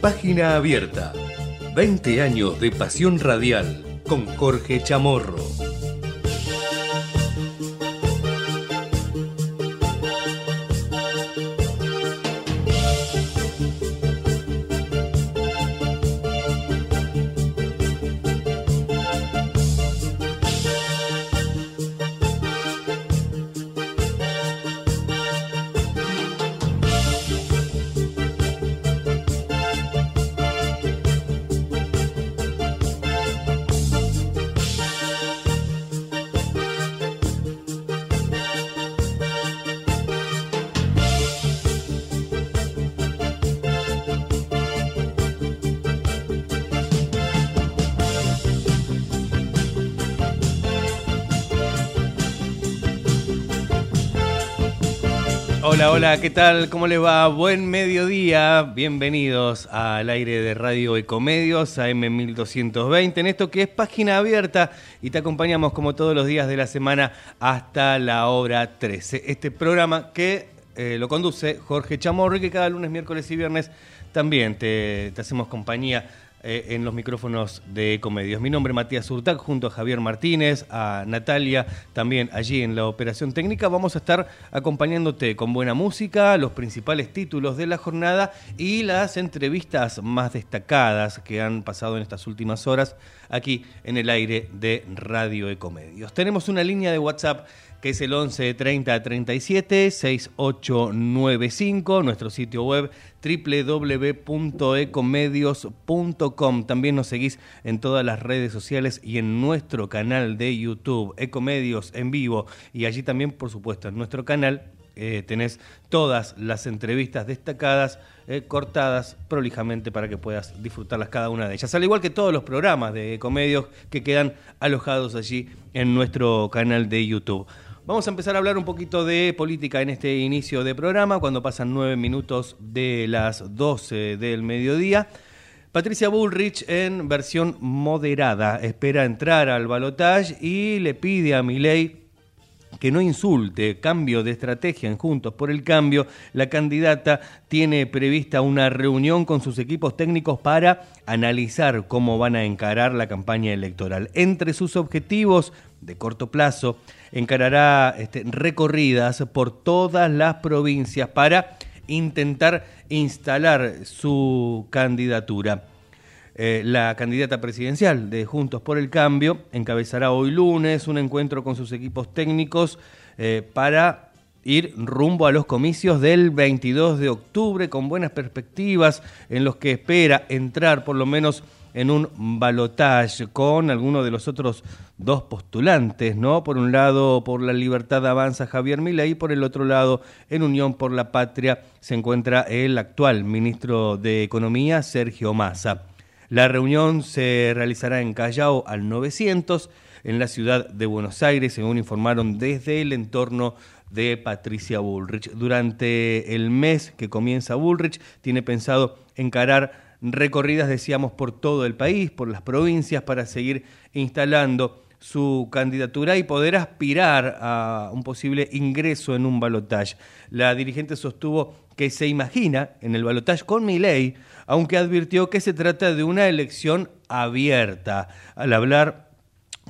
Página Abierta. 20 años de pasión radial con Jorge Chamorro. Hola, ¿qué tal? ¿Cómo les va? Buen mediodía. Bienvenidos al aire de Radio Ecomedios, AM1220, en esto que es página abierta y te acompañamos como todos los días de la semana hasta la hora 13. Este programa que eh, lo conduce Jorge Chamorro que cada lunes, miércoles y viernes también te hacemos compañía eh, en los micrófonos de Ecomedios. Mi nombre es Matías Urtac, junto a Javier Martínez, a Natalia, también allí en la operación técnica. Vamos a estar acompañándote con buena música, los principales títulos de la jornada y las entrevistas más destacadas que han pasado en estas últimas horas aquí en el aire de Radio Ecomedios. Tenemos una línea de WhatsApp que es el 11 30 37 6895, nuestro sitio web www.ecomedios.com. También nos seguís en todas las redes sociales y en nuestro canal de YouTube, Ecomedios en vivo, y allí también, por supuesto, en nuestro canal eh, tenés todas las entrevistas destacadas, eh, cortadas prolijamente para que puedas disfrutarlas cada una de ellas. Al igual que todos los programas de Ecomedios que quedan alojados allí en nuestro canal de YouTube. Vamos a empezar a hablar un poquito de política en este inicio de programa, cuando pasan nueve minutos de las 12 del mediodía. Patricia Bullrich, en versión moderada, espera entrar al balotaje y le pide a Milei que no insulte, cambio de estrategia en Juntos por el Cambio. La candidata tiene prevista una reunión con sus equipos técnicos para analizar cómo van a encarar la campaña electoral. Entre sus objetivos de corto plazo, encarará este, recorridas por todas las provincias para intentar instalar su candidatura. Eh, la candidata presidencial de Juntos por el Cambio encabezará hoy lunes un encuentro con sus equipos técnicos eh, para ir rumbo a los comicios del 22 de octubre con buenas perspectivas en los que espera entrar por lo menos en un balotaje con alguno de los otros dos postulantes, ¿no? Por un lado, por la libertad avanza Javier Milei y por el otro lado, en Unión por la Patria se encuentra el actual ministro de Economía, Sergio Massa. La reunión se realizará en Callao al 900, en la ciudad de Buenos Aires, según informaron desde el entorno de Patricia Bullrich. Durante el mes que comienza Bullrich, tiene pensado encarar recorridas, decíamos, por todo el país, por las provincias, para seguir instalando su candidatura y poder aspirar a un posible ingreso en un balotaje. La dirigente sostuvo que se imagina en el balotaje con ley, aunque advirtió que se trata de una elección abierta. Al hablar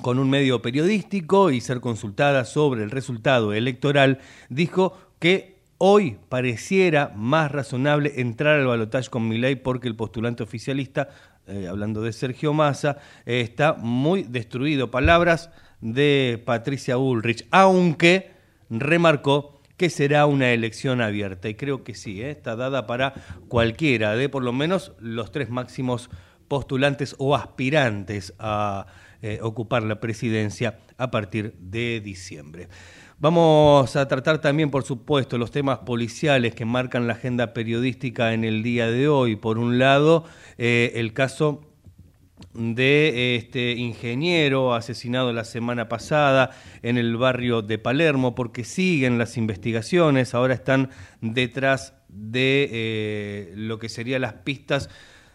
con un medio periodístico y ser consultada sobre el resultado electoral, dijo que Hoy pareciera más razonable entrar al balotaje con Milei porque el postulante oficialista, eh, hablando de Sergio Massa, eh, está muy destruido. Palabras de Patricia Ulrich, aunque remarcó que será una elección abierta. Y creo que sí, eh, está dada para cualquiera de por lo menos los tres máximos postulantes o aspirantes a ocupar la presidencia a partir de diciembre. Vamos a tratar también, por supuesto, los temas policiales que marcan la agenda periodística en el día de hoy. Por un lado, eh, el caso de este ingeniero asesinado la semana pasada en el barrio de Palermo, porque siguen las investigaciones, ahora están detrás de eh, lo que serían las pistas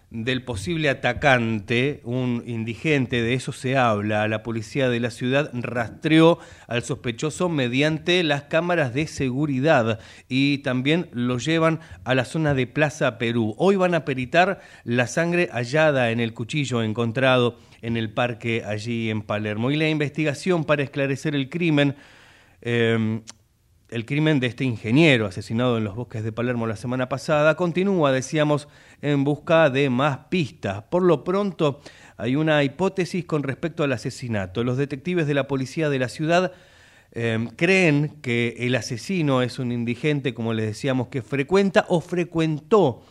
del posible atacante, un indigente, de eso se habla. La policía de la ciudad rastreó al sospechoso mediante las cámaras de seguridad y también lo llevan a la zona de Plaza Perú. Hoy van a peritar la sangre hallada en el cuchillo encontrado en el parque allí en Palermo. Y la investigación para esclarecer el crimen eh, el crimen de este ingeniero asesinado en los bosques de Palermo la semana pasada continúa, decíamos, en busca de más pistas. Por lo pronto, hay una hipótesis con respecto al asesinato. Los detectives de la policía de la ciudad eh, creen que el asesino es un indigente, como les decíamos, que frecuenta o frecuentó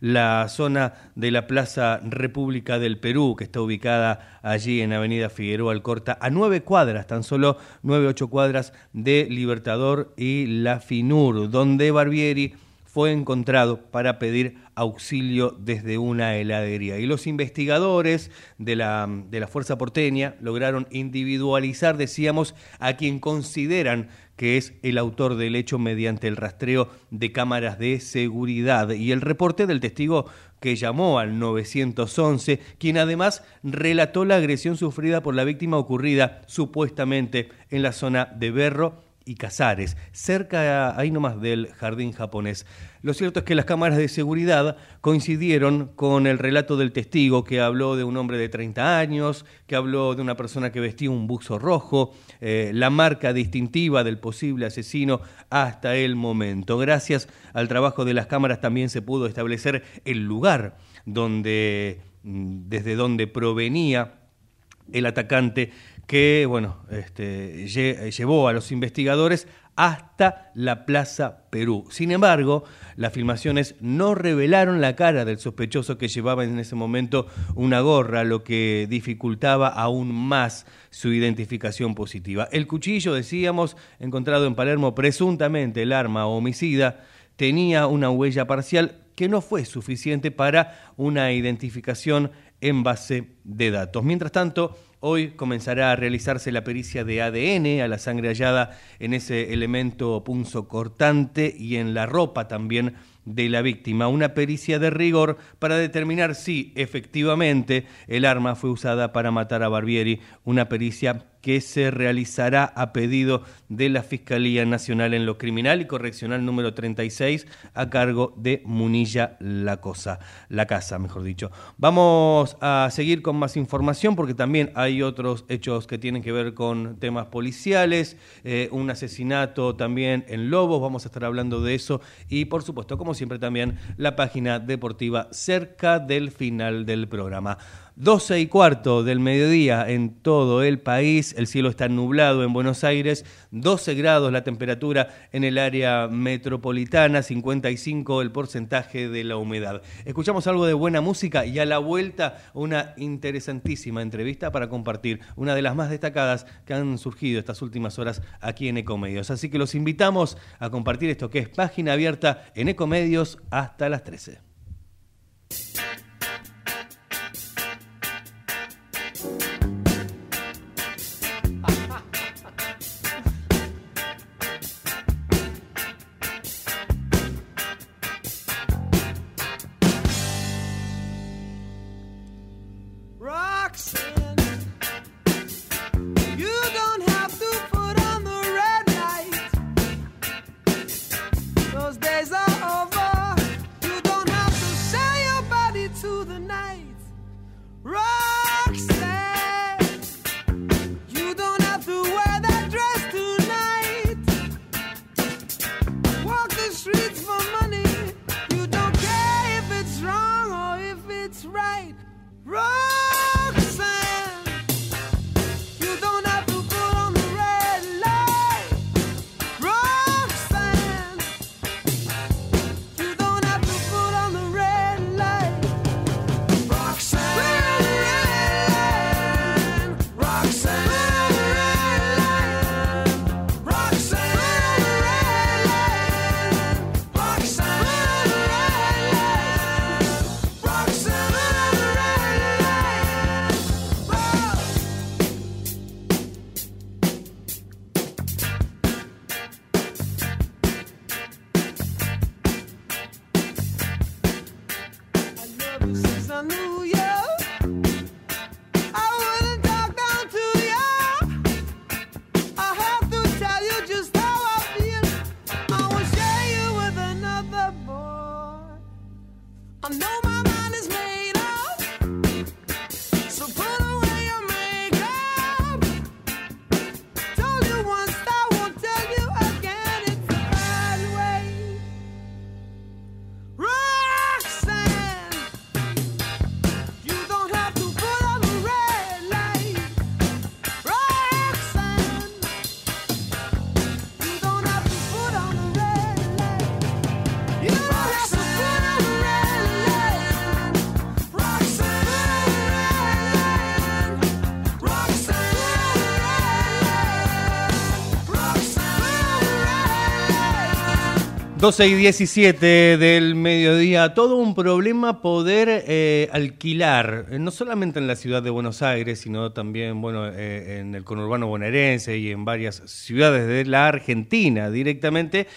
la zona de la Plaza República del Perú, que está ubicada allí en Avenida Figueroa Alcorta, a nueve cuadras, tan solo nueve, ocho cuadras de Libertador y La Finur, donde Barbieri fue encontrado para pedir auxilio desde una heladería. Y los investigadores de la, de la Fuerza Porteña lograron individualizar, decíamos, a quien consideran que es el autor del hecho mediante el rastreo de cámaras de seguridad y el reporte del testigo que llamó al 911, quien además relató la agresión sufrida por la víctima ocurrida supuestamente en la zona de Berro y Casares, cerca ahí nomás del jardín japonés. Lo cierto es que las cámaras de seguridad coincidieron con el relato del testigo que habló de un hombre de 30 años, que habló de una persona que vestía un buzo rojo, eh, la marca distintiva del posible asesino hasta el momento. Gracias al trabajo de las cámaras también se pudo establecer el lugar donde, mm, desde donde provenía el atacante que bueno, este, llevó a los investigadores hasta la Plaza Perú. Sin embargo, las filmaciones no revelaron la cara del sospechoso que llevaba en ese momento una gorra, lo que dificultaba aún más su identificación positiva. El cuchillo, decíamos, encontrado en Palermo, presuntamente el arma homicida, tenía una huella parcial que no fue suficiente para una identificación en base de datos. Mientras tanto, Hoy comenzará a realizarse la pericia de ADN a la sangre hallada en ese elemento punzo cortante y en la ropa también de la víctima. Una pericia de rigor para determinar si efectivamente el arma fue usada para matar a Barbieri. Una pericia que se realizará a pedido de la Fiscalía Nacional en lo Criminal y Correccional número 36 a cargo de Munilla La Cosa, La Casa, mejor dicho. Vamos a seguir con más información porque también hay otros hechos que tienen que ver con temas policiales, eh, un asesinato también en Lobos, vamos a estar hablando de eso y por supuesto, como siempre también la página deportiva cerca del final del programa. 12 y cuarto del mediodía en todo el país, el cielo está nublado en Buenos Aires, 12 grados la temperatura en el área metropolitana, 55 el porcentaje de la humedad. Escuchamos algo de buena música y a la vuelta una interesantísima entrevista para compartir, una de las más destacadas que han surgido estas últimas horas aquí en Ecomedios. Así que los invitamos a compartir esto que es página abierta en Ecomedios hasta las 13. I know my 12 y 17 del mediodía, todo un problema poder eh, alquilar, eh, no solamente en la ciudad de Buenos Aires, sino también bueno, eh, en el conurbano bonaerense y en varias ciudades de la Argentina directamente.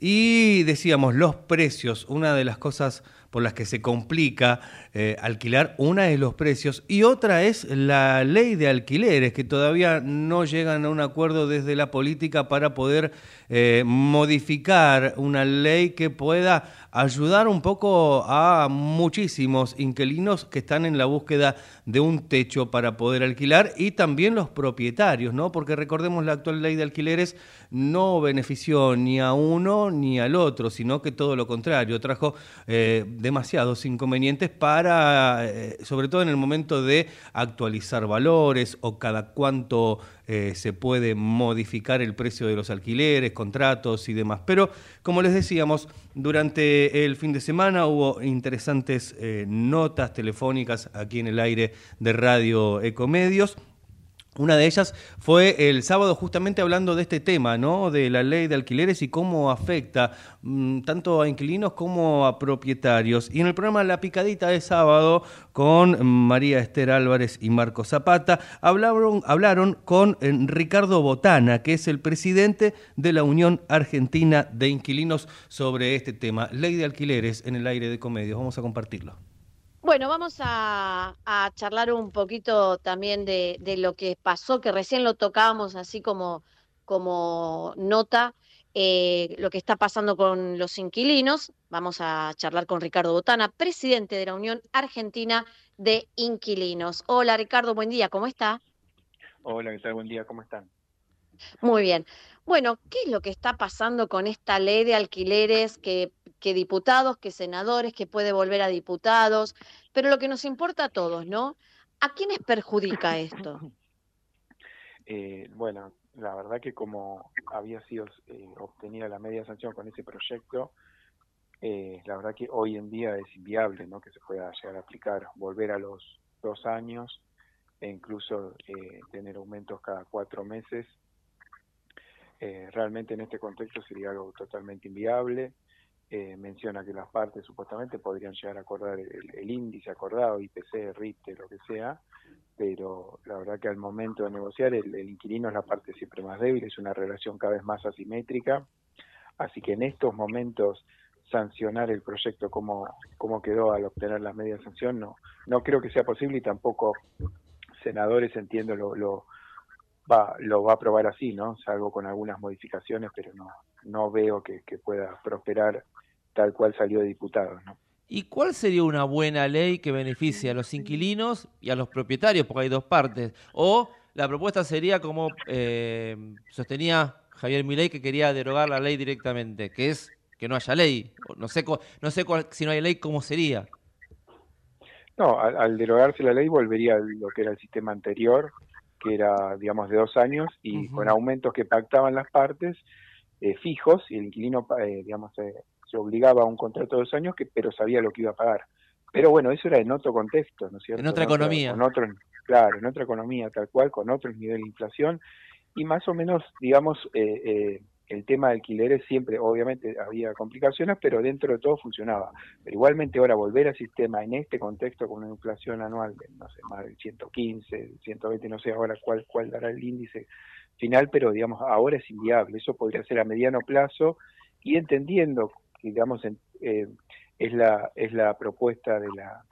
Y decíamos, los precios, una de las cosas por las que se complica eh, alquilar, una es los precios y otra es la ley de alquileres, que todavía no llegan a un acuerdo desde la política para poder eh, modificar una ley que pueda ayudar un poco a muchísimos inquilinos que están en la búsqueda de un techo para poder alquilar y también los propietarios, ¿no? Porque recordemos la actual ley de alquileres no benefició ni a uno ni al otro, sino que todo lo contrario, trajo eh, demasiados inconvenientes para, eh, sobre todo en el momento de actualizar valores o cada cuánto eh, se puede modificar el precio de los alquileres, contratos y demás. Pero, como les decíamos, durante el fin de semana hubo interesantes notas telefónicas aquí en el aire de Radio Ecomedios. Una de ellas fue el sábado justamente hablando de este tema, ¿no? De la ley de alquileres y cómo afecta mm, tanto a inquilinos como a propietarios. Y en el programa La Picadita de sábado con María Esther Álvarez y Marco Zapata hablaron, hablaron con eh, Ricardo Botana, que es el presidente de la Unión Argentina de Inquilinos sobre este tema, ley de alquileres en el aire de comedios. Vamos a compartirlo. Bueno, vamos a, charlar un poquito también de, lo que pasó, que recién lo tocábamos así como, como nota, eh, lo que está pasando con los inquilinos. Vamos a charlar con Ricardo Botana, presidente de la Unión Argentina de Inquilinos. Hola Ricardo, buen día, ¿cómo está? Hola, ¿qué tal? Buen día, ¿cómo están? Muy bien. Bueno, ¿qué es lo que está pasando con esta ley de alquileres que que diputados, que senadores, que puede volver a diputados, pero lo que nos importa a todos, ¿no? ¿A quiénes perjudica esto? Eh, bueno, la verdad que como había sido eh, obtenida la media sanción con ese proyecto, eh, la verdad que hoy en día es inviable ¿no? que se pueda llegar a aplicar, volver a los dos años e incluso tener aumentos cada cuatro meses. Realmente en este contexto sería algo totalmente inviable. Eh, menciona que las partes supuestamente podrían llegar a acordar el, índice acordado, IPC, RITE, lo que sea, pero la verdad que al momento de negociar el, inquilino es la parte siempre más débil, es una relación cada vez más asimétrica, así que en estos momentos sancionar el proyecto como, como quedó al obtener las medias sanción no, no creo que sea posible y tampoco senadores entiendo lo, lo va, lo va a aprobar así, ¿no? Salvo con algunas modificaciones, pero no, no veo que, que pueda prosperar tal cual salió de diputado. ¿no? ¿Y cuál sería una buena ley que beneficie a los inquilinos y a los propietarios? Porque hay dos partes. O la propuesta sería como eh, sostenía Javier Milei que quería derogar la ley directamente, que es que no haya ley. No sé, no sé si no hay ley, ¿cómo sería? No, al, derogarse la ley volvería a lo que era el sistema anterior, que era, digamos, de dos años y con aumentos que pactaban las partes eh, fijos y el inquilino, eh, digamos, eh, se obligaba a un contrato de dos años, que, pero sabía lo que iba a pagar. Pero bueno, eso era en otro contexto, ¿no es cierto? En otra economía. otro, claro, en otra economía tal cual, con otro nivel de inflación. Y más o menos, digamos, eh, el tema de alquileres siempre, obviamente, había complicaciones, pero dentro de todo funcionaba. Pero igualmente ahora volver al sistema en este contexto con una inflación anual de, no sé, más del 115, 120, no sé ahora cuál, cuál dará el índice final, pero digamos, ahora es inviable. Eso podría ser a mediano plazo y entendiendo digamos, eh, es, la, es la propuesta de la,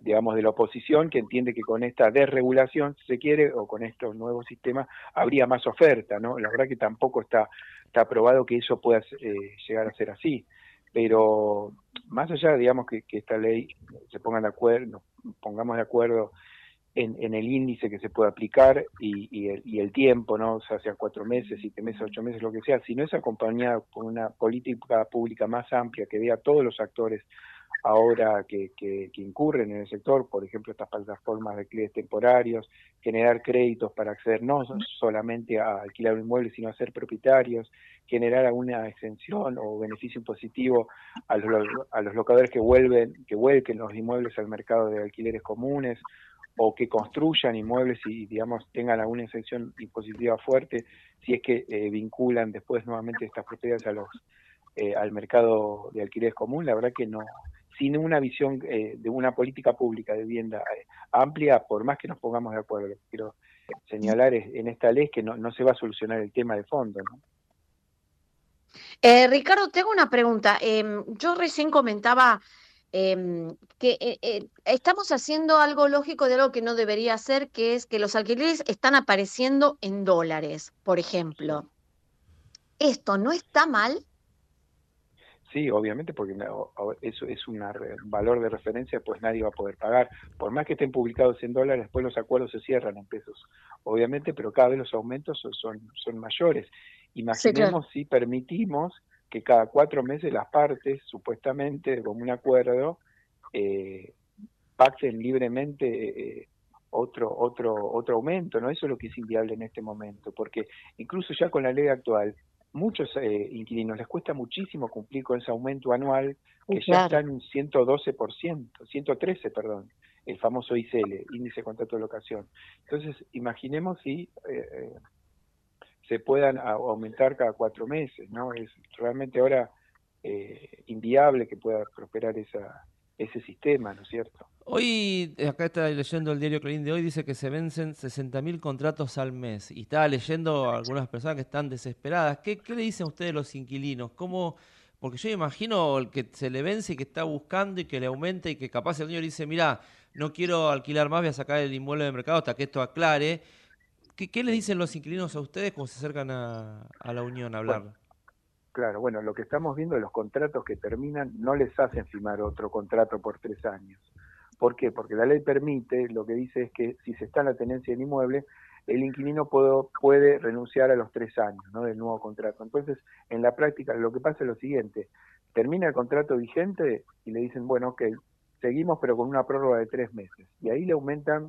digamos, de la oposición que entiende que con esta desregulación, si se quiere, o con estos nuevos sistemas, habría más oferta, ¿no? La verdad que tampoco está, está aprobado que eso pueda eh, llegar a ser así. Pero más allá, digamos, que, esta ley se ponga de acuerdo, pongamos de acuerdo en, el índice que se puede aplicar y, el, tiempo, ¿no? O sea, sean cuatro meses, siete meses, ocho meses, lo que sea, si no es acompañada por una política pública más amplia que vea a todos los actores ahora que, que, incurren en el sector, por ejemplo, estas plataformas de clientes temporarios, generar créditos para acceder no solamente a alquilar un inmueble, sino a ser propietarios, generar alguna exención o beneficio impositivo a los, a los locadores que vuelven, que vuelquen los inmuebles al mercado de alquileres comunes, o que construyan inmuebles y, digamos, tengan alguna exención impositiva fuerte, si es que eh, vinculan después nuevamente estas propiedades a los eh, al mercado de alquileres común, la verdad que no, sin una visión eh, de una política pública de vivienda eh, amplia, por más que nos pongamos de acuerdo, lo que quiero señalar es, en esta ley que no, no se va a solucionar el tema de fondo. ¿no? Eh, Ricardo, tengo una pregunta. Em, yo recién comentaba em, que eh, estamos haciendo algo lógico de algo que no debería hacer, que es que los alquileres están apareciendo en dólares, por ejemplo. ¿Esto no está mal? Sí, obviamente, porque eso es un valor de referencia, pues nadie va a poder pagar. Por más que estén publicados en dólares, después los acuerdos se cierran en pesos, obviamente, pero cada vez los aumentos son, son, mayores. Imaginemos si permitimos que cada cuatro meses las partes, supuestamente, como un acuerdo, eh, pacten libremente eh, otro, otro, otro aumento, ¿no? Eso es lo que es inviable en este momento, porque incluso ya con la ley actual, muchos eh, inquilinos les cuesta muchísimo cumplir con ese aumento anual que ya está en un 112%, 113, perdón, el famoso ICL, índice de contrato de locación. Entonces, imaginemos si eh, eh, se puedan aumentar cada cuatro meses, ¿no? Es realmente ahora inviable que pueda prosperar esa, ese sistema, ¿no es cierto? Hoy, acá está leyendo el diario Clarín de hoy, dice que se vencen 60.000 contratos al mes. Y estaba leyendo a algunas personas que están desesperadas. ¿Qué, qué le dicen ustedes los inquilinos? ¿Cómo...? Porque yo imagino el que se le vence y que está buscando y que le aumenta y que capaz el dueño le dice, mira, no quiero alquilar más, voy a sacar el inmueble del mercado hasta que esto aclare. ¿Qué, qué le dicen los inquilinos a ustedes cuando se acercan a, la unión a hablar? Claro, bueno, lo que estamos viendo los contratos que terminan no les hacen firmar otro contrato por tres años. ¿Por qué? Porque la ley permite, lo que dice es que si se está en la tenencia del inmueble, el inquilino puede, puede renunciar a los tres años ¿no? del nuevo contrato. Entonces, en la práctica lo que pasa es lo siguiente, termina el contrato vigente y le dicen, bueno, ok, seguimos pero con una prórroga de tres meses. Y ahí le aumentan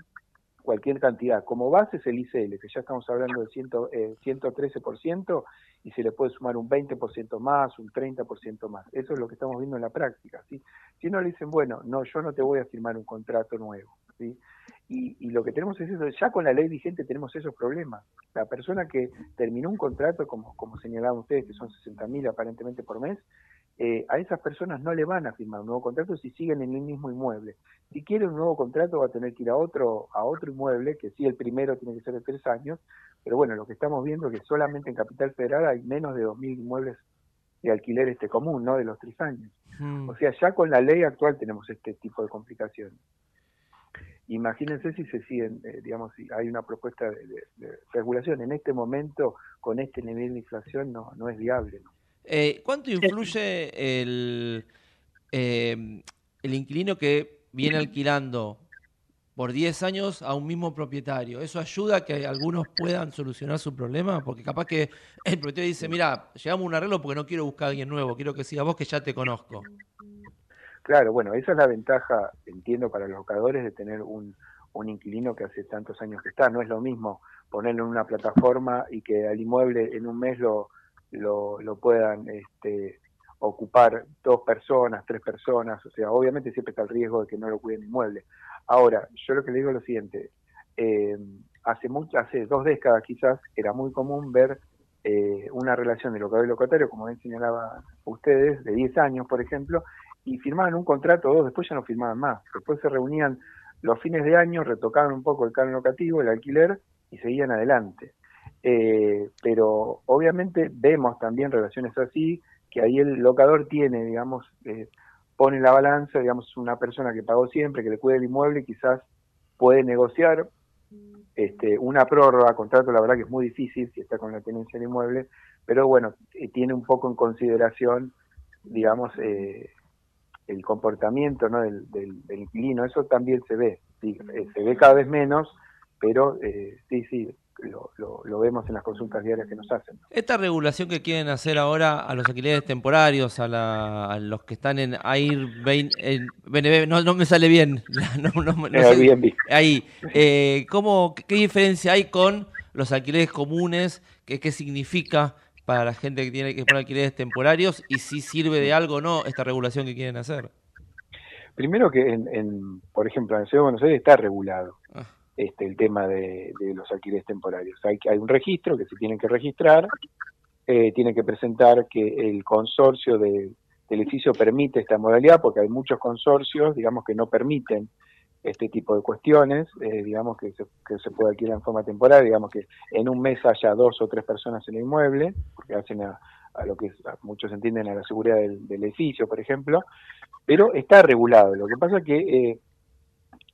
cualquier cantidad. Como base es el ICL, que ya estamos hablando de ciento, eh, 113%, y se le puede sumar un 20% más, un 30% más. Eso es lo que estamos viendo en la práctica. ¿sí? Si no le dicen, bueno, no, yo no te voy a firmar un contrato nuevo. Y, y, lo que tenemos es eso, ya con la ley vigente tenemos esos problemas. La persona que terminó un contrato, como, como señalaban ustedes, que son 60.000 aparentemente por mes, eh, a esas personas no le van a firmar un nuevo contrato si siguen en el mismo inmueble. Si quiere un nuevo contrato va a tener que ir a otro, a otro inmueble, que sí el primero tiene que ser de tres años, pero bueno, lo que estamos viendo es que solamente en Capital Federal hay menos de 2.000 inmuebles de alquiler este común, ¿no? De los tres años. Mm. O sea, ya con la ley actual tenemos este tipo de complicaciones. Imagínense si se siguen, eh, digamos, si hay una propuesta de, regulación. En este momento, con este nivel de inflación, no, no es viable. ¿no? Eh, ¿Cuánto influye el, eh, el inquilino que viene alquilando por 10 años a un mismo propietario? ¿Eso ayuda a que algunos puedan solucionar su problema? Porque capaz que el propietario dice, mira, llegamos a un arreglo porque no quiero buscar a alguien nuevo, quiero que siga vos que ya te conozco. Claro, bueno, esa es la ventaja, entiendo, para los locadores de tener un, un inquilino que hace tantos años que está. No es lo mismo ponerlo en una plataforma y que al inmueble en un mes lo lo, lo puedan este, ocupar dos personas, tres personas, o sea, obviamente siempre está el riesgo de que no lo cuiden inmueble. Ahora, yo lo que le digo es lo siguiente, eh, hace, mucho, hace dos décadas quizás era muy común ver eh, una relación de locador y locatario, como bien señalaba ustedes, de 10 años, por ejemplo, y firmaban un contrato o dos, después ya no firmaban más, después se reunían los fines de año, retocaban un poco el canon locativo, el alquiler, y seguían adelante. Eh, pero obviamente vemos también relaciones así, que ahí el locador tiene, digamos, eh, pone la balanza, digamos, una persona que pagó siempre, que le cuide el inmueble, quizás puede negociar este, una prórroga, contrato, la verdad que es muy difícil si está con la tenencia del inmueble, pero bueno, eh, tiene un poco en consideración, digamos, eh, el comportamiento ¿no? del, del, del, inquilino, eso también se ve, sí, se ve cada vez menos, pero sí, sí, lo, lo, vemos en las consultas diarias que nos hacen. Esta regulación que quieren hacer ahora a los alquileres temporarios, a, la, a los que están en AIR, no, no me sale bien. No, no, ahí, eh, ¿cómo, ¿qué diferencia hay con los alquileres comunes? ¿Qué, ¿Qué significa para la gente que tiene que poner alquileres temporarios? ¿Y si sirve de algo o no esta regulación que quieren hacer? Primero que, en, en, por ejemplo, en la Ciudad de Buenos Aires está regulado. Ah este, el tema de, los alquileres temporarios. Hay, hay un registro que se tiene que registrar, eh, tiene que presentar que el consorcio del edificio permite esta modalidad, porque hay muchos consorcios, digamos, que no permiten este tipo de cuestiones, eh, digamos que se, puede alquilar en forma temporal, digamos que en un mes haya dos o tres personas en el inmueble, porque hacen a, lo que muchos entienden a la seguridad del, edificio, por ejemplo, pero está regulado. Lo que pasa es que eh,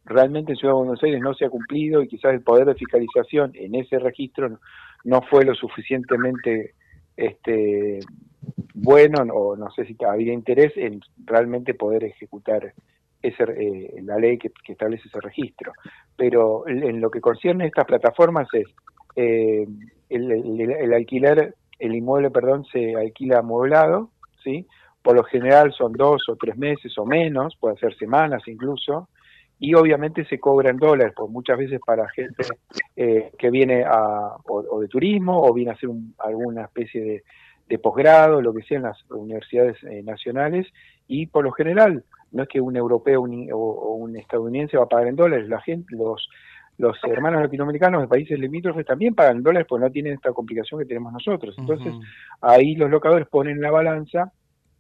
realmente en Ciudad de Buenos Aires no se ha cumplido y quizás el poder de fiscalización en ese registro no fue lo suficientemente este, bueno o no sé si había interés en realmente poder ejecutar ese, eh, la ley que, establece ese registro. Pero en lo que concierne a estas plataformas es eh, el, alquiler, el inmueble, perdón, se alquila amueblado, ¿sí? Por lo general son dos o tres meses o menos, puede ser semanas incluso, y obviamente se cobra en dólares, pues muchas veces para gente eh, que viene a, o, de turismo o viene a hacer alguna especie de, de posgrado, lo que sea en las universidades nacionales, y por lo general no es que un europeo o, un estadounidense va a pagar en dólares, la gente, los, los hermanos latinoamericanos de países limítrofes también pagan en dólares porque no tienen esta complicación que tenemos nosotros. Entonces, ahí los locadores ponen la balanza,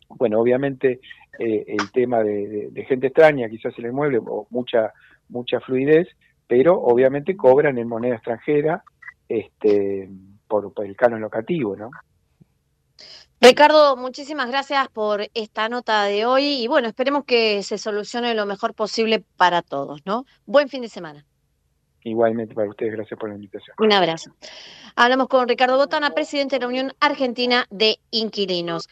bueno, obviamente eh, el tema de, gente extraña, quizás el inmueble, o mucha, mucha fluidez, pero obviamente cobran en moneda extranjera este, por, por el canon locativo, ¿no? Ricardo, muchísimas gracias por esta nota de hoy y bueno, esperemos que se solucione lo mejor posible para todos, ¿no? Buen fin de semana. Igualmente para ustedes, gracias por la invitación. Un abrazo. Hablamos con Ricardo Botana, presidente de la Unión Argentina de Inquilinos.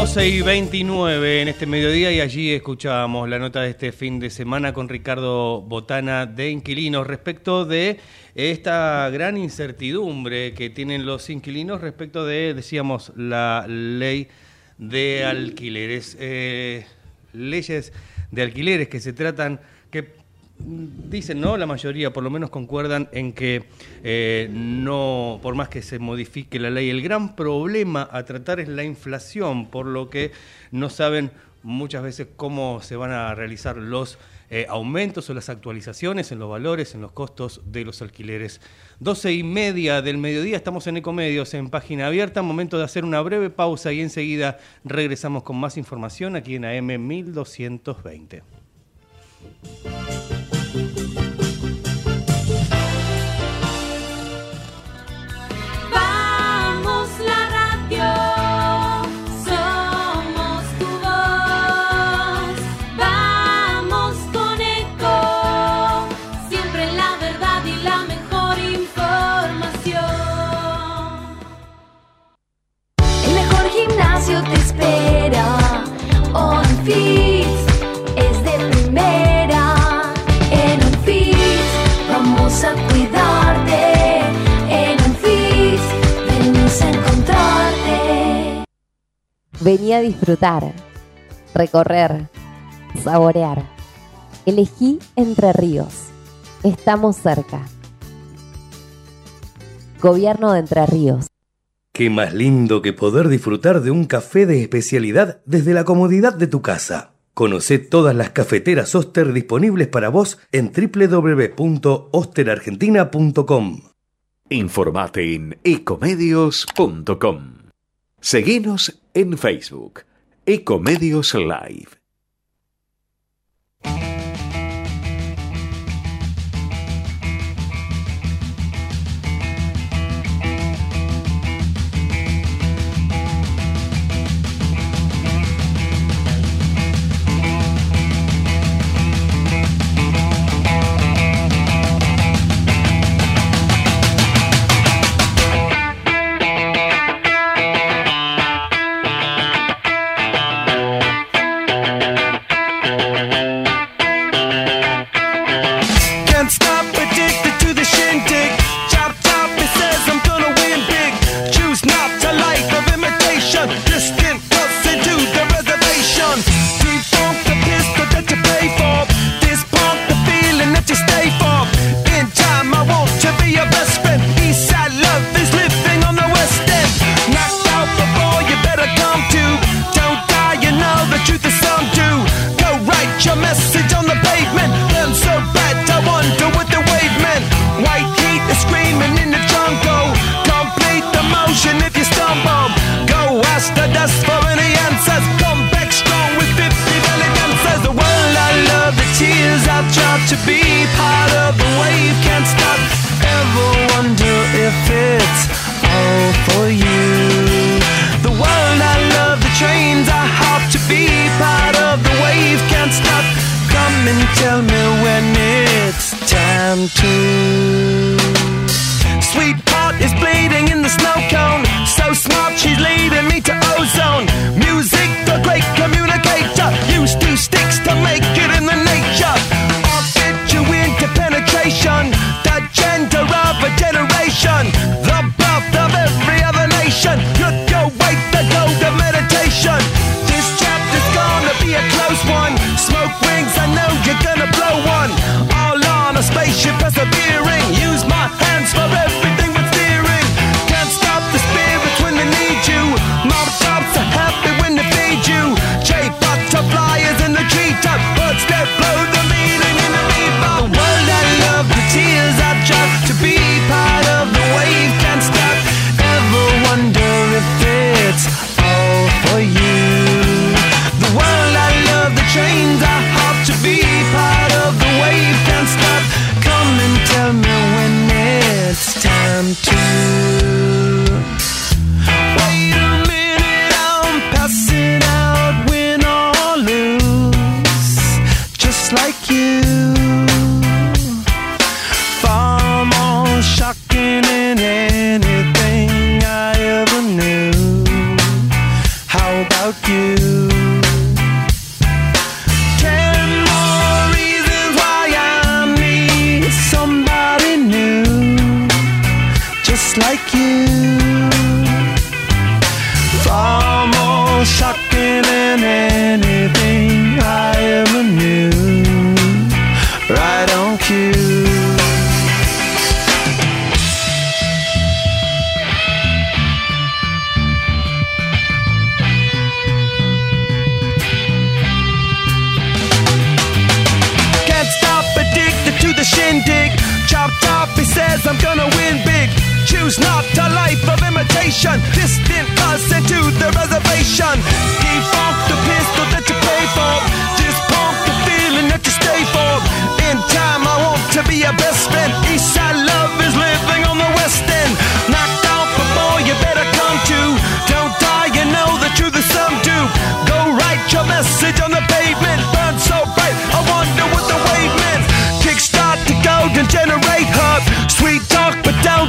12 y 29 en este mediodía y allí escuchábamos la nota de este fin de semana con Ricardo Botana de Inquilinos respecto de esta gran incertidumbre que tienen los inquilinos respecto de, decíamos, la ley de alquileres. Eh, leyes de alquileres que se tratan, que dicen, ¿no? La mayoría por lo menos concuerdan en que eh, no, por más que se modifique la ley, el gran problema a tratar es la inflación, por lo que no saben muchas veces cómo se van a realizar los eh, aumentos o las actualizaciones en los valores, en los costos de los alquileres. 12 y media del mediodía, estamos en Ecomedios, en página abierta, momento de hacer una breve pausa y enseguida regresamos con más información aquí en AM 1220. Vení a disfrutar, recorrer, saborear. Elegí Entre Ríos. Estamos cerca. Gobierno de Entre Ríos. Qué más lindo que poder disfrutar de un café de especialidad desde la comodidad de tu casa. Conoce todas las cafeteras Oster disponibles para vos en www.osterargentina.com. Informate en ecomedios.com. Seguinos en Facebook, Ecomedios Live.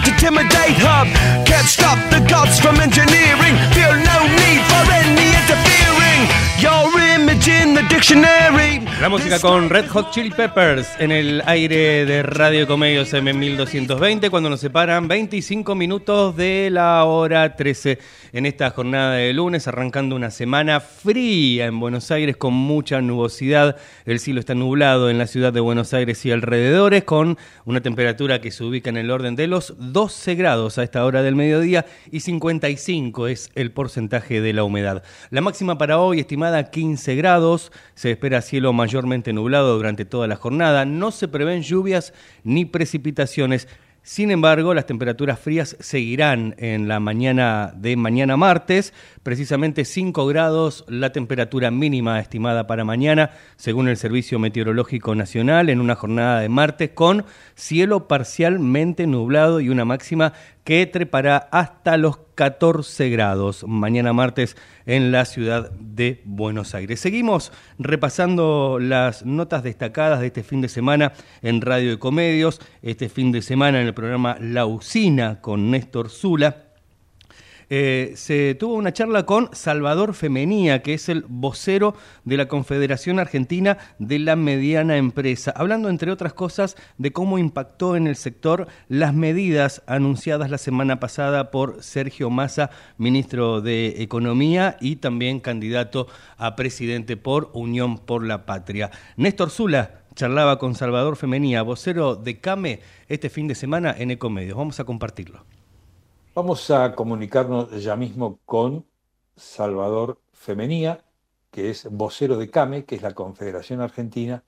Don't intimidate hub. Can't stop the gods from engineering. Feel no need for any interfering. Your image in the dictionary. La música con Red Hot Chili Peppers en el aire de Radio Comedios M1220 cuando nos separan 25 minutos de la hora 13 en esta jornada de lunes arrancando una semana fría en Buenos Aires con mucha nubosidad. El cielo está nublado en la ciudad de Buenos Aires y alrededores con una temperatura que se ubica en el orden de los 12 grados a esta hora del mediodía y 55 es el porcentaje de la humedad. La máxima para hoy estimada 15 grados, se espera cielo mayormente nublado durante toda la jornada, no se prevén lluvias ni precipitaciones. Sin embargo, las temperaturas frías seguirán en la mañana de mañana martes, precisamente 5 grados la temperatura mínima estimada para mañana, según el Servicio Meteorológico Nacional, en una jornada de martes con cielo parcialmente nublado y una máxima que trepará hasta los 14 grados mañana martes en la ciudad de Buenos Aires. Seguimos repasando las notas destacadas de este fin de semana en Radio Ecomedios, este fin de semana en el programa La Usina con Néstor Zula. Eh, se tuvo una charla con Salvador Femenía, que es el vocero de la Confederación Argentina de la Mediana Empresa, hablando, entre otras cosas, de cómo impactó en el sector las medidas anunciadas la semana pasada por Sergio Massa, ministro de Economía y también candidato a presidente por Unión por la Patria. Néstor Zula charlaba con Salvador Femenía, vocero de CAME, este fin de semana en Ecomedios. Vamos a compartirlo. Vamos a comunicarnos ya mismo con Salvador Femenía, que es vocero de CAME, que es la Confederación Argentina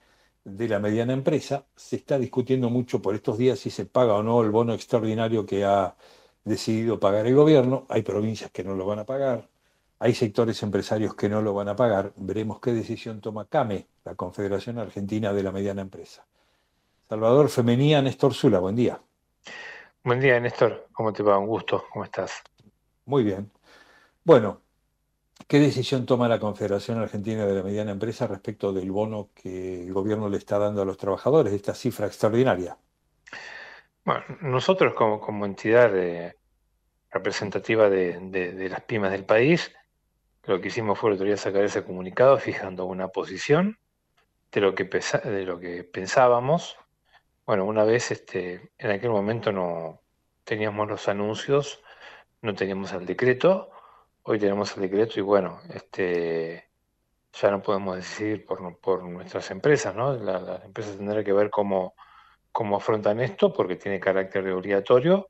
de la Mediana Empresa. Se está discutiendo mucho por estos días si se paga o no el bono extraordinario que ha decidido pagar el gobierno. Hay provincias que no lo van a pagar, hay sectores empresarios que no lo van a pagar. Veremos qué decisión toma CAME, la Confederación Argentina de la Mediana Empresa. Salvador Femenía, Néstor Zula, buen día. Buen día, Néstor. ¿Cómo te va? Un gusto. ¿Cómo estás? Muy bien. Bueno, ¿qué decisión toma la Confederación Argentina de la Mediana Empresa respecto del bono que el gobierno le está dando a los trabajadores, esta cifra extraordinaria? Bueno, nosotros como, como entidad de- representativa de, de- de las pymes del país, lo que hicimos fue otro día sacar ese comunicado fijando una posición de lo que, pesa- de lo que pensábamos. Bueno, una vez este, en aquel momento no teníamos los anuncios, no teníamos el decreto, hoy tenemos el decreto y bueno, este, ya no podemos decidir por, por nuestras empresas, ¿no? La- las empresas tendrán que ver cómo, cómo afrontan esto porque tiene carácter de obligatorio.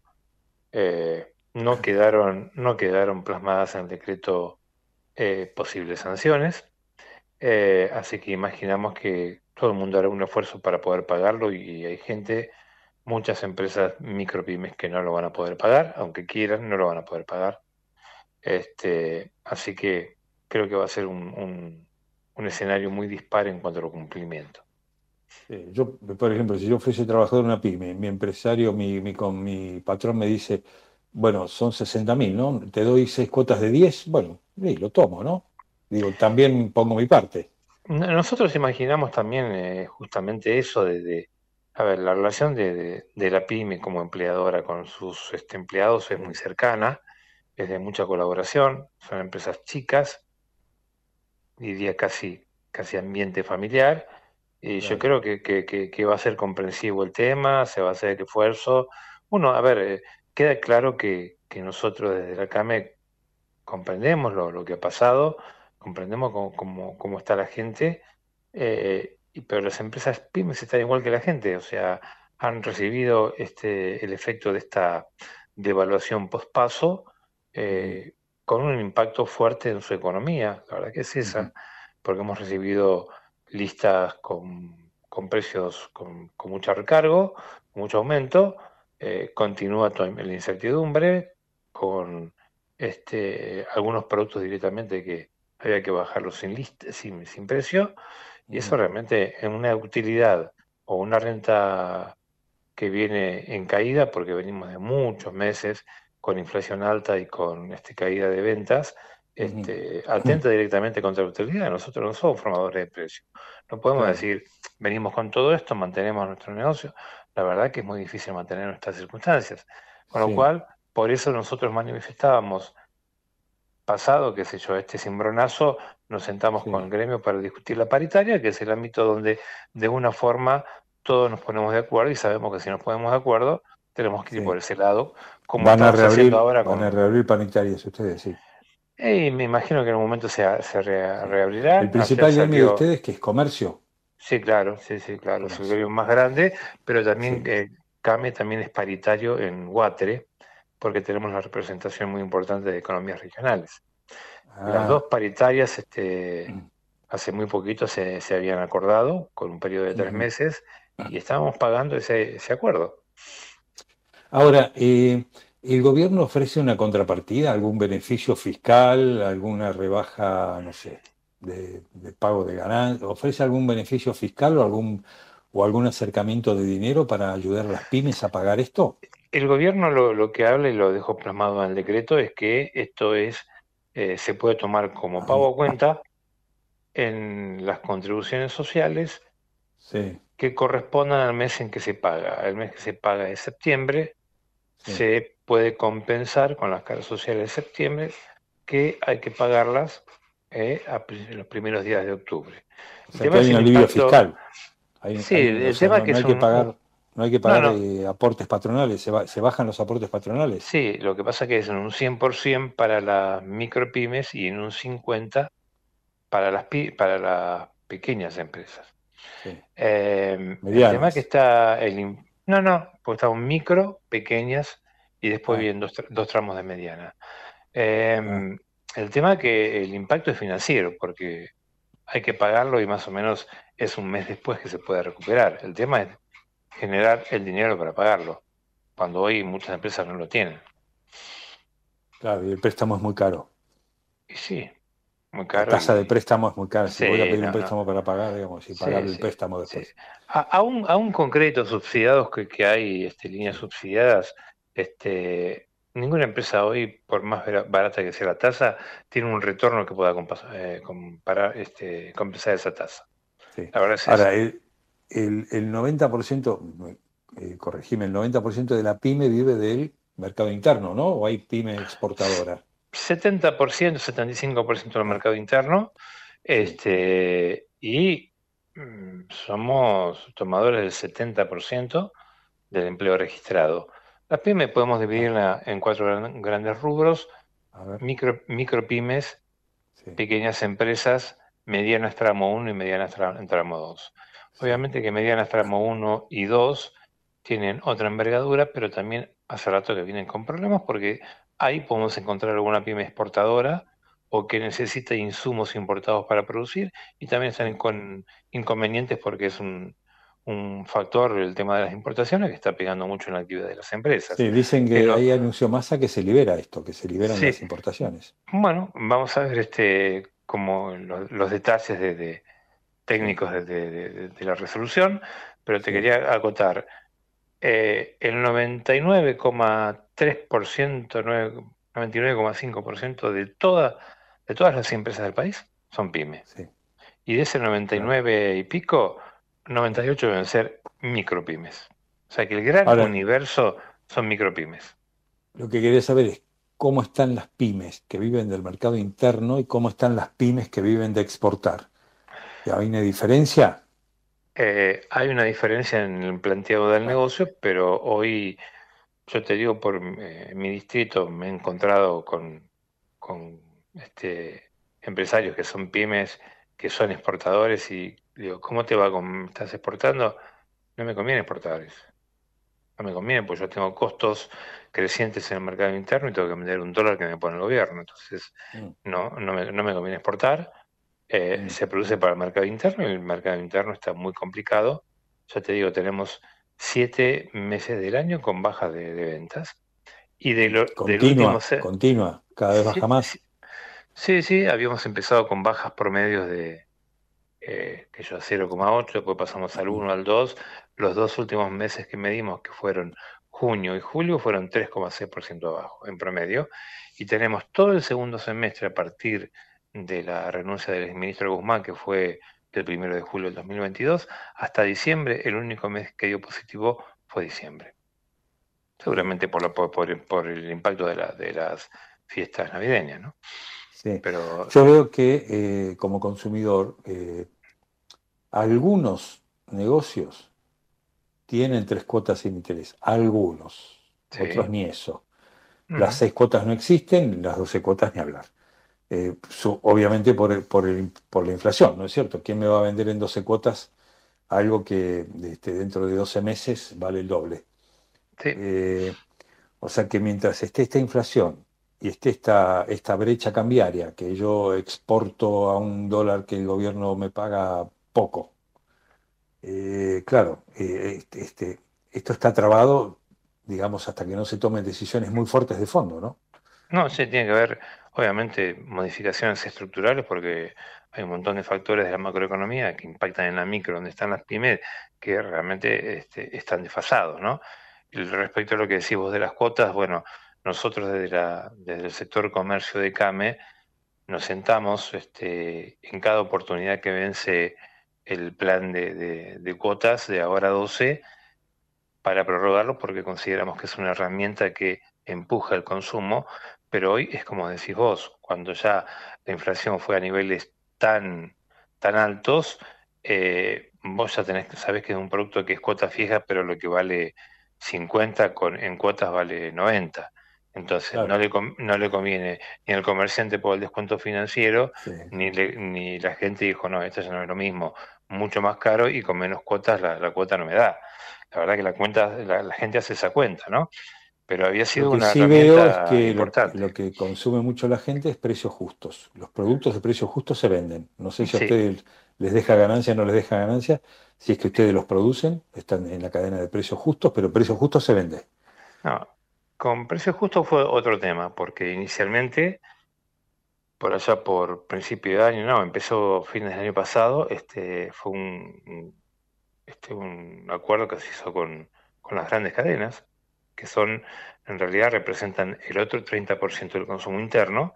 Eh, no quedaron, no quedaron plasmadas en el decreto eh, posibles sanciones, Eh, así que imaginamos que todo el mundo hará un esfuerzo para poder pagarlo y hay gente, muchas empresas micropymes que no lo van a poder pagar, aunque quieran, no lo van a poder pagar. Este, así que creo que va a ser un, un- escenario muy dispar en cuanto al cumplimiento. Yo, por ejemplo, si yo fuese trabajador de una pyme, mi empresario, mi, mi, con, mi patrón me dice, bueno, son 60 mil, ¿no? Te doy seis cuotas de 10, bueno, sí, lo tomo, ¿no? Digo, también pongo mi parte. No- Nosotros imaginamos también eh, justamente eso de, de- a ver, la relación de, de- de la pyme como empleadora con sus este, empleados es muy cercana, es de mucha colaboración, son empresas chicas, diría casi, casi ambiente familiar, y yo creo que, que- que- que va a ser comprensivo el tema, se va a hacer el esfuerzo. Uno, a ver, eh, queda claro que, que nosotros desde la CAME comprendemos lo, lo que ha pasado, comprendemos cómo, cómo- cómo está la gente, eh, pero las empresas pymes están igual que la gente, o sea, han recibido este, el efecto de esta devaluación pospaso eh, con un impacto fuerte en su economía, la verdad que es esa, porque hemos recibido listas con, con precios con, con mucho recargo, mucho aumento, eh, continúa la incertidumbre, con este, algunos productos directamente que había que bajarlos sin, list- sin, sin precio, y eso realmente en una utilidad o una renta que viene en caída, porque venimos de muchos meses con inflación alta y con este, caída de ventas, este, atenta directamente contra la utilidad. Nosotros no somos formadores de precios. No podemos Claro. decir, venimos con todo esto, mantenemos nuestro negocio. La verdad que es muy difícil mantener nuestras circunstancias. Con Sí. lo cual, por eso nosotros manifestábamos pasado, qué sé yo, este cimbronazo, nos sentamos con el gremio para discutir la paritaria, que es el ámbito donde de una forma todos nos ponemos de acuerdo y sabemos que si nos ponemos de acuerdo tenemos que ir Sí. por ese lado, como Van a reabrir, haciendo ahora van con... a reabrir paritarias ustedes, sí. Eh, me imagino que en un momento se, se re- reabrirá. El principal gremio de ustedes, que es comercio. Sí, claro, sí, sí, claro, es el gremio más grande, pero también eh, CAME también es paritario en Guatre, porque tenemos una representación muy importante de economías regionales. Las Ah. dos paritarias este, hace muy poquito se, se habían acordado con un periodo de tres meses y estábamos pagando ese, ese acuerdo. Ahora, eh, ¿el gobierno ofrece una contrapartida, algún beneficio fiscal, alguna rebaja, no sé, de, de pago de ganancias? ¿Ofrece algún beneficio fiscal o algún, o algún acercamiento de dinero para ayudar a las pymes a pagar esto? El gobierno lo, lo que habla y lo dejó plasmado en el decreto es que esto es eh, se puede tomar como pago a cuenta en las contribuciones sociales Sí, que correspondan al mes en que se paga. El mes que se paga es septiembre, se puede compensar con las cargas sociales de septiembre que hay que pagarlas eh, a en los primeros días de octubre. o sea que hay un alivio impacto- fiscal. Hay- Sí, hay- el tema no, que no es hay que un- pagar, no hay que pagar No, no. eh, aportes patronales, se, ba- se bajan los aportes patronales. Sí, lo que pasa que es en un 100% para las micropymes y en un 50% para las, para las pequeñas empresas. Eh, el Medianas. tema que está el, no, no, porque está un micro, pequeñas y después Ah. vienen dos, dos tramos de mediana. Eh, El tema que el impacto es financiero, porque hay que pagarlo y más o menos es un mes después que se puede recuperar. El tema es generar el dinero para pagarlo, cuando hoy muchas empresas no lo tienen. Claro, y el préstamo es muy caro. Y sí, muy La caro. tasa y- de préstamo es muy cara. Si voy a pedir no, un no. préstamo para pagar, digamos, y Sí, pagar el sí, préstamo después. A- Aún, aún con créditos subsidiados que, que hay, este, líneas subsidiadas, este, ninguna empresa hoy, por más barata que sea la tasa, tiene un retorno que pueda eh, comparar, este, compensar esa tasa. Sí. La verdad es Ahora, el, el, el 90%, eh, corregime, el 90% de la pyme vive del mercado interno, ¿no? ¿O hay pyme exportadora? 70%, 75% del mercado interno, este, y mm, somos tomadores del 70% del empleo registrado. La pyme podemos dividirla en cuatro gran- grandes rubros, micro, micropymes, sí. pequeñas empresas, medianas tramo 1 y medianas tra- tramo 2. Obviamente que medianas tramo 1 y 2 tienen otra envergadura, pero también hace rato que vienen con problemas porque ahí podemos encontrar alguna pyme exportadora o que necesita insumos importados para producir y también están con inconvenientes porque es un, un factor, el tema de las importaciones, que está pegando mucho en la actividad de las empresas. Sí, dicen que Pero- ahí anunció Massa que se libera esto, que se liberan Sí. las importaciones. Bueno, vamos a ver este como los, los detalles de, de- técnicos de, de- de- de la resolución, pero te quería acotar. eh, el 99,3%, nueve- 99,5% de, toda, de todas las empresas del país son pymes. Sí. Y de ese 99 y pico, 98 deben ser micropymes. O sea que el gran Ahora- universo son micropymes. Lo que quería saber es cómo están las pymes que viven del mercado interno y cómo están las pymes que viven de exportar. ¿Y ¿Hay una diferencia? Eh, hay una diferencia en el planteado del negocio, pero hoy, yo te digo, por eh, mi distrito me he encontrado con, con este, empresarios que son pymes, que son exportadores y digo, ¿cómo te va con, estás exportando? No me conviene exportadores. No me conviene porque yo tengo costos crecientes en el mercado interno y tengo que vender un dólar que me pone el gobierno. Entonces, Mm. no, no me, no me conviene exportar. Eh, Mm. se produce para el mercado interno y el mercado interno está muy complicado. Ya te digo, tenemos siete meses del año con bajas de, de ventas. Y de lo, del Continua, último se- continua, cada vez Sí, baja más. sí, sí, sí, habíamos empezado con bajas promedios de eh, que yo 0,8, después pasamos al 1, al 2. Los dos últimos meses que medimos, que fueron junio y julio, fueron 3,6% abajo en promedio. Y tenemos todo el segundo semestre a partir de la renuncia del exministro Guzmán, que fue del 1 de julio del 2022, hasta diciembre, el único mes que dio positivo fue diciembre. Seguramente por, la- por, por- por el impacto de, la- de las fiestas navideñas, ¿no? Sí. Pero Yo veo que eh, como consumidor, eh, algunos negocios tienen tres cuotas sin interés, algunos, Sí. otros ni eso. Las seis cuotas no existen, las doce cuotas ni hablar. Eh, su- obviamente por, el- por, el- por la inflación, ¿no es cierto? ¿Quién me va a vender en 12 cuotas algo que este, dentro de 12 meses vale el doble? Sí. Eh, o sea que mientras esté esta inflación y esté esta, esta brecha cambiaria, que yo exporto a un dólar que el gobierno me paga poco, eh, claro, este, este- esto está trabado, digamos, hasta que no se tomen decisiones muy fuertes de fondo, ¿no? No, sí, tiene que haber, obviamente, modificaciones estructurales porque hay un montón de factores de la macroeconomía que impactan en la micro, donde están las pymes, que realmente este, están desfasados, ¿no? Respecto a lo que decís vos de las cuotas, bueno, nosotros desde la, desde el sector comercio de CAME nos sentamos este, en cada oportunidad que vence el plan de- de cuotas de ahora 12 para prorrogarlo porque consideramos que es una herramienta que empuja el consumo, pero hoy es como decís vos, cuando ya la inflación fue a niveles tan, tan altos, eh, vos ya tenés, sabés que es un producto que es cuota fija, pero lo que vale 50 con, en cuotas vale 90. Entonces Claro. no le, no le conviene ni al comerciante por el descuento financiero, Sí. ni, le- ni la gente dijo, no, esto ya no es lo mismo, mucho más caro y con menos cuotas la, la cuota no me da. La verdad que la cuenta, la, la gente hace esa cuenta, ¿no? Pero había sido Lo que una sí veo es herramienta que lo, importante. lo que consume mucho la gente es precios justos. Los productos de precios justos se venden. No sé si a ustedes les deja ganancia o no les deja ganancia. Si es que ustedes los producen, están en la cadena de precios justos, pero precios justos se vende. No, con precios justos fue otro tema, porque inicialmente por allá por principio de año, no, empezó fines del año pasado, este, fue un, un- este, un acuerdo que se hizo con, con las grandes cadenas, que son, en realidad representan el otro 30% del consumo interno,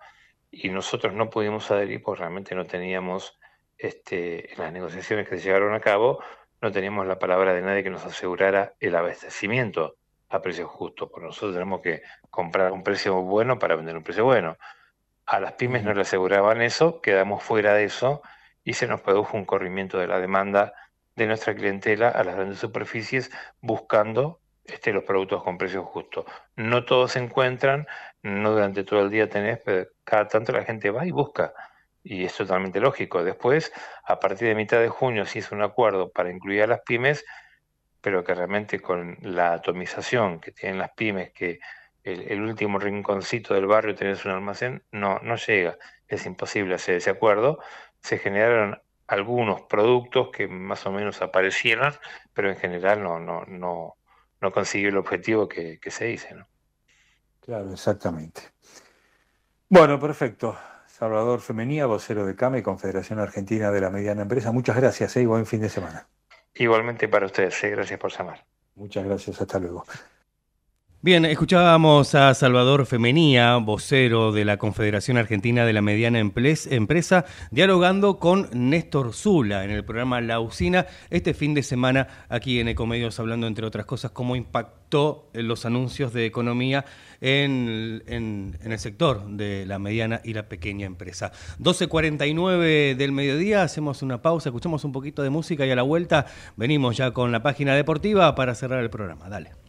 y nosotros no pudimos adherir porque realmente no teníamos, este, en las negociaciones que se llevaron a cabo, no teníamos la palabra de nadie que nos asegurara el abastecimiento a precios justos, porque nosotros tenemos que comprar a un precio bueno para vender un precio bueno. A las pymes no le aseguraban eso, quedamos fuera de eso y se nos produjo un corrimiento de la demanda de nuestra clientela a las grandes superficies buscando este, los productos con precios justos. No todos se encuentran, no durante todo el día tenés, pero cada tanto la gente va y busca. Y es totalmente lógico. Después, a partir de mitad de junio, se hizo un acuerdo para incluir a las pymes, pero que realmente con la atomización que tienen las pymes, que el, último rinconcito del barrio tenés un almacén, no, no llega. Es imposible hacer ese acuerdo. Se generaron algunos productos que más o menos aparecieron, pero en general no, no, no, no consiguió el objetivo que, que se dice. ¿no? Claro, exactamente. Bueno, perfecto. Salvador Femenía, vocero de CAME, Confederación Argentina de la Mediana Empresa. Muchas gracias eh, y buen fin de semana. Igualmente para ustedes, ¿eh? gracias por llamar. Muchas gracias, hasta luego. Bien, escuchábamos a Salvador Femenía, vocero de la Confederación Argentina de la Mediana Empresa, dialogando con Néstor Zula en el programa La Usina este fin de semana aquí en Ecomedios, hablando entre otras cosas cómo impactó los anuncios de economía en, en- en el sector de la mediana y la pequeña empresa. 12.49 del mediodía, hacemos una pausa, escuchamos un poquito de música y a la vuelta venimos ya con la página deportiva para cerrar el programa. Dale.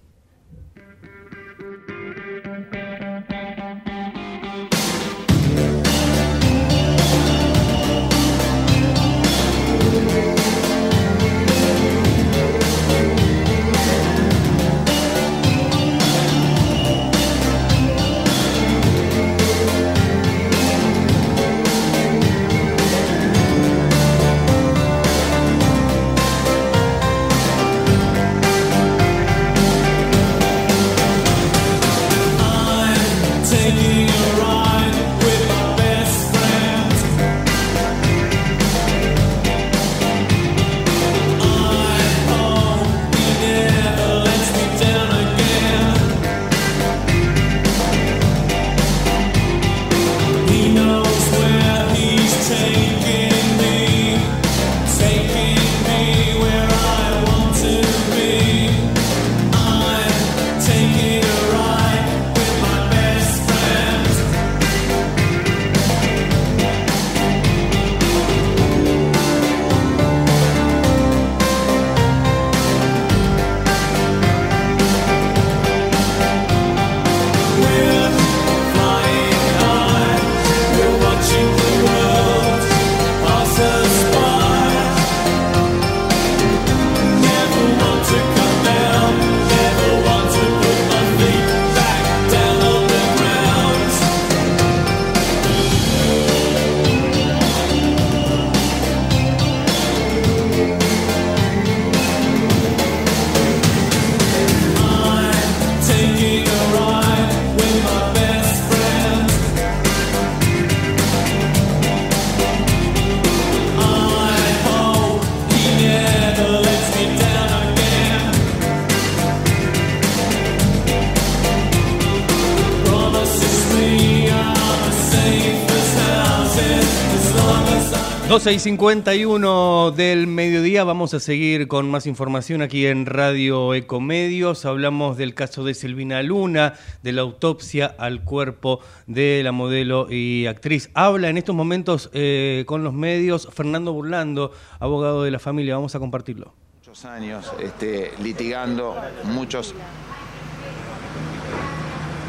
6.51 del mediodía vamos a seguir con más información aquí en Radio Ecomedios. Hablamos del caso de Silvina Luna, de la autopsia al cuerpo de la modelo y actriz. Habla en estos momentos eh, con los medios Fernando Burlando, abogado de la familia. Vamos a compartirlo. Muchos años este, litigando, muchos...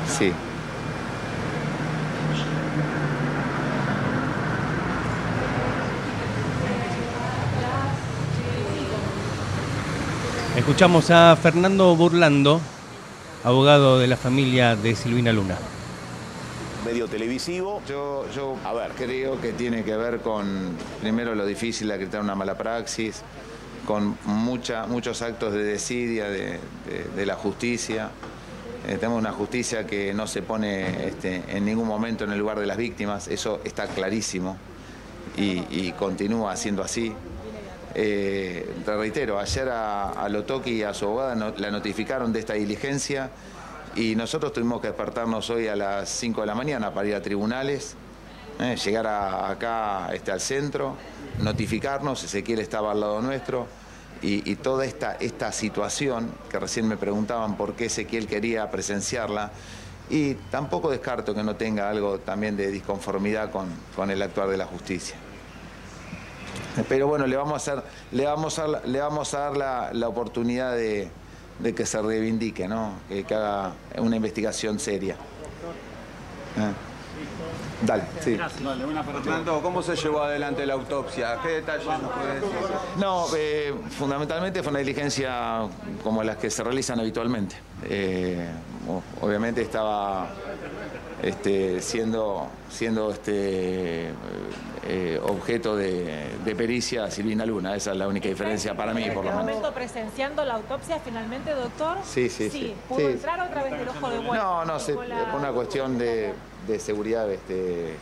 Sí. Escuchamos a Fernando Burlando, abogado de la familia de Silvina Luna. medio televisivo. Yo, yo, a ver, creo que tiene que ver con, primero, lo difícil de acreditar una mala praxis, con mucha, muchos actos de desidia de, de- de la justicia. Eh, tenemos una justicia que no se pone este, en ningún momento en el lugar de las víctimas, eso está clarísimo y, y continúa siendo así. Eh, te reitero, ayer a, a Lotoki y a su abogada la notificaron de esta diligencia y nosotros tuvimos que despertarnos hoy a las 5 de la mañana para ir a tribunales, eh, llegar acá este, al centro, notificarnos, Ezequiel estaba al lado nuestro y, toda esta, situación, que recién me preguntaban por qué Ezequiel quería presenciarla, y tampoco descarto que no tenga algo también de disconformidad con, con el actuar de la justicia. Pero bueno, le vamos a, hacer, le vamos a, dar- le vamos a dar la, la oportunidad de, de que se reivindique, ¿no? que, que haga una investigación seria. Eh. Dale, sí. Vale, una para Fernando, ¿cómo se llevó adelante la autopsia? ¿Qué detalles nos puede decir? No, eh, fundamentalmente fue una diligencia como las que se realizan habitualmente. Eh, obviamente estaba este, siendo, siendo este, eh, objeto de, de pericia Silvina Luna. Esa es la única diferencia para mí, en por este lo menos. momento presenciando la autopsia finalmente, doctor. Sí, sí, sí. ¿Pudo Sí. entrar otra vez del ojo de huevo? No, no, la- por una cuestión de, de seguridad este,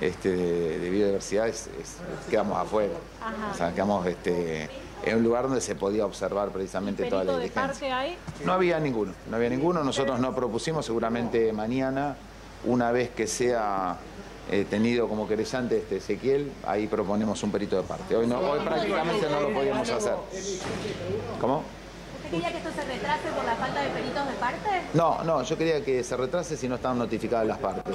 este, de, de biodiversidad es- es- quedamos afuera. Ajá. O sea, quedamos este, en un lugar donde se podía observar precisamente toda la ¿Perito de parte hay? No había ninguno, no había ninguno. Nosotros no propusimos, seguramente mañana, una vez que sea eh, tenido como querellante este Ezequiel, ahí proponemos un perito de parte. Hoy, no, hoy prácticamente no lo podíamos hacer. ¿Cómo? ¿Usted quería que esto se retrase por la falta de peritos de parte? No, no, yo quería que se retrase si no estaban notificadas las partes.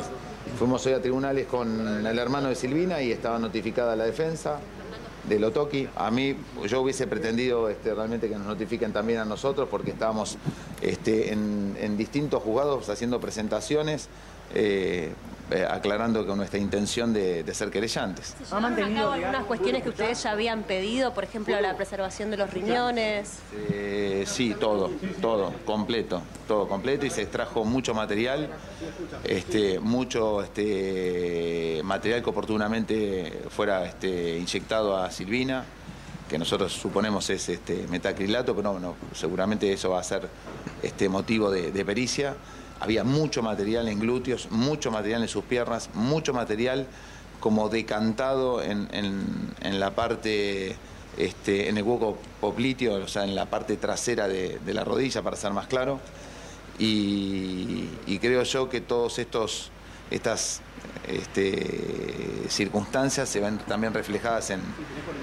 Fuimos hoy a tribunales con el hermano de Silvina y estaba notificada la defensa de Lotoki. A mí, yo hubiese pretendido este, realmente que nos notifiquen también a nosotros porque estábamos este, en, en distintos juzgados haciendo presentaciones. Eh, eh, aclarando con nuestra intención de, de ser querellantes. ¿Se llevaron a cabo algunas cuestiones que ustedes ya habían pedido? Por ejemplo, la preservación de los riñones. Eh, sí, todo, todo, completo, todo completo y se extrajo mucho material, este, mucho este, material que oportunamente fuera este, inyectado a Silvina, que nosotros suponemos es este, metacrilato, pero no, no, seguramente eso va a ser este, motivo de, de pericia. Había mucho material en glúteos, mucho material en sus piernas, mucho material como decantado en, en- en la parte, este, en el hueco popliteo, o sea, en la parte trasera de, la rodilla, para ser más claro. Y, y creo yo que todos estos estas este, circunstancias se ven también reflejadas en,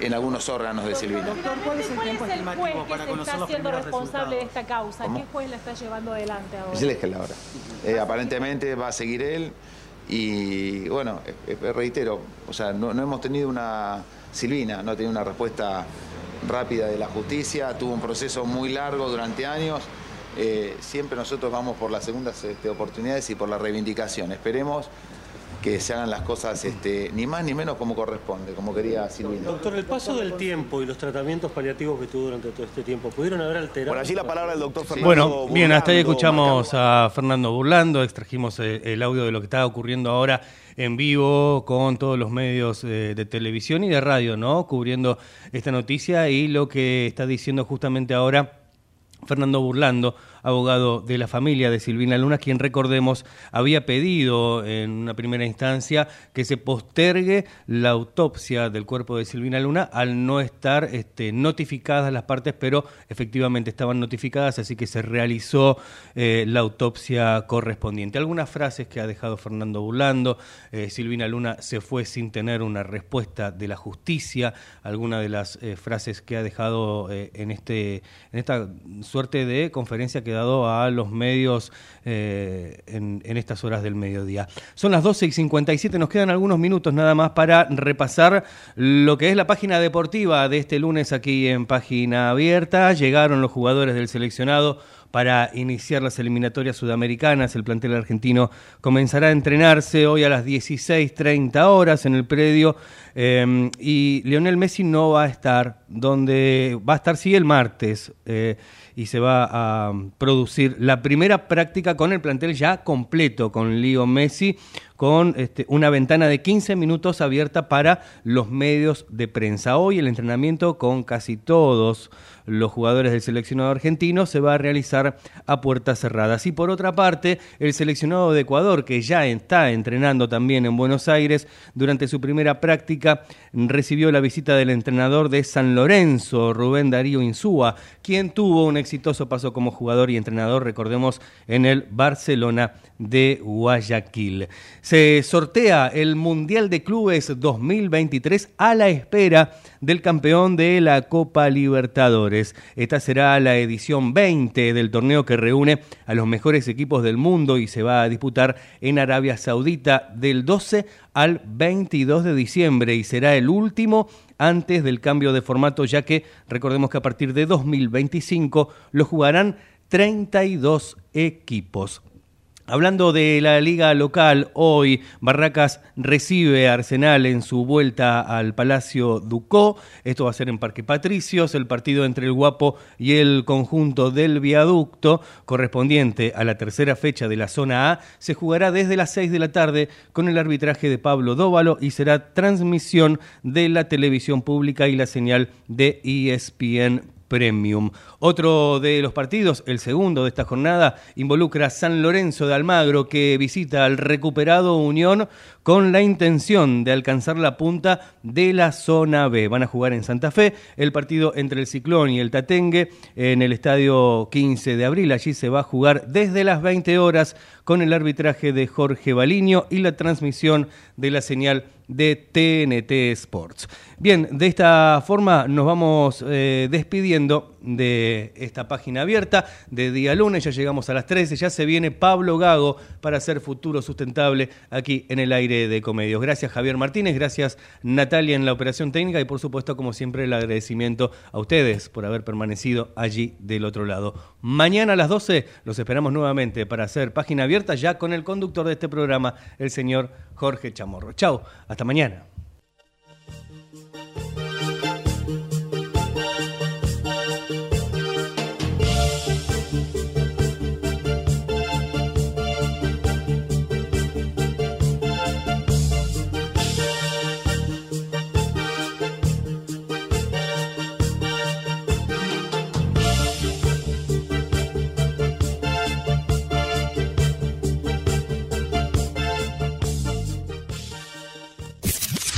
en algunos órganos de Silvina. Doctor, ¿cuál es el tiempo estimativo juez que para se conocer está los primeros responsable de esta causa? ¿Cómo? ¿Qué juez la está llevando adelante ahora? La hora. Eh, aparentemente va a seguir él y bueno, eh, eh, reitero, o sea, no, no hemos tenido una, Silvina no ha tenido una respuesta rápida de la justicia, tuvo un proceso muy largo durante años. Eh, siempre nosotros vamos por las segundas este, oportunidades y por la reivindicación. Esperemos que se hagan las cosas este, ni más ni menos como corresponde, como quería Silvina. Doctor, el paso del tiempo y los tratamientos paliativos que tuvo durante todo este tiempo, ¿pudieron haber alterado? Por allí la palabra del doctor Fernando. Bueno, bien, hasta ahí escuchamos a Fernando Burlando, extrajimos eh, el audio de lo que está ocurriendo ahora en vivo con todos los medios eh, de televisión y de radio, ¿no? Cubriendo esta noticia y lo que está diciendo justamente ahora Fernando Burlando, abogado de la familia de Silvina Luna, quien recordemos había pedido en una primera instancia que se postergue la autopsia del cuerpo de Silvina Luna al no estar este, notificadas las partes, pero efectivamente estaban notificadas, así que se realizó eh, la autopsia correspondiente. Algunas frases que ha dejado Fernando Burlando, eh, Silvina Luna se fue sin tener una respuesta de la justicia, algunas de las eh, frases que ha dejado eh, en, este, en esta suerte de conferencia que dado a los medios eh, en, en estas horas del mediodía. Son las 12 y 57, nos quedan algunos minutos nada más para repasar lo que es la página deportiva de este lunes aquí en Página Abierta. Llegaron los jugadores del seleccionado para iniciar las eliminatorias sudamericanas. El plantel argentino comenzará a entrenarse hoy a las 16.30 horas en el predio eh, y Lionel Messi no va a estar donde va a estar sí el martes eh, y se va a producir la primera práctica con el plantel ya completo, con Leo Messi, con este, una ventana de 15 minutos abierta para los medios de prensa. Hoy el entrenamiento con casi todos los jugadores del seleccionado argentino se va a realizar a puertas cerradas. Y por otra parte, el seleccionado de Ecuador, que ya está entrenando también en Buenos Aires, durante su primera práctica recibió la visita del entrenador de San Lorenzo, Rubén Darío Insúa, quien tuvo un exitoso paso como jugador y entrenador, recordemos, en el Barcelona de Guayaquil. Se sortea el Mundial de Clubes 2023 a la espera del campeón de la Copa Libertadores. Esta será la edición 20 del torneo que reúne a los mejores equipos del mundo y se va a disputar en Arabia Saudita del 12 al 22 de diciembre y será el último antes del cambio de formato ya que recordemos que a partir de 2025 lo jugarán 32 equipos. Hablando de la liga local, hoy Barracas recibe a Arsenal en su vuelta al Palacio Ducó. Esto va a ser en Parque Patricios, el partido entre el Guapo y el conjunto del viaducto, correspondiente a la tercera fecha de la zona A, se jugará desde las 6 de la tarde con el arbitraje de Pablo Dóvalo y será transmisión de la televisión pública y la señal de ESPN Premium. Otro de los partidos, el segundo de esta jornada, involucra a San Lorenzo de Almagro que visita al recuperado Unión con la intención de alcanzar la punta de la zona B. Van a jugar en Santa Fe el partido entre el Ciclón y el Tatengue en el estadio 15 de abril. Allí se va a jugar desde las 20 horas con el arbitraje de Jorge Baliño y la transmisión de la señal de TNT Sports. Bien, de esta forma nos vamos eh, despidiendo de esta página abierta de día lunes, ya llegamos a las 13, ya se viene Pablo Gago para hacer futuro sustentable aquí en el aire de Comedios. Gracias Javier Martínez, gracias Natalia en la operación técnica y por supuesto como siempre el agradecimiento a ustedes por haber permanecido allí del otro lado. Mañana a las 12 los esperamos nuevamente para hacer página abierta ya con el conductor de este programa, el señor Jorge Chamorro. Chao, hasta mañana.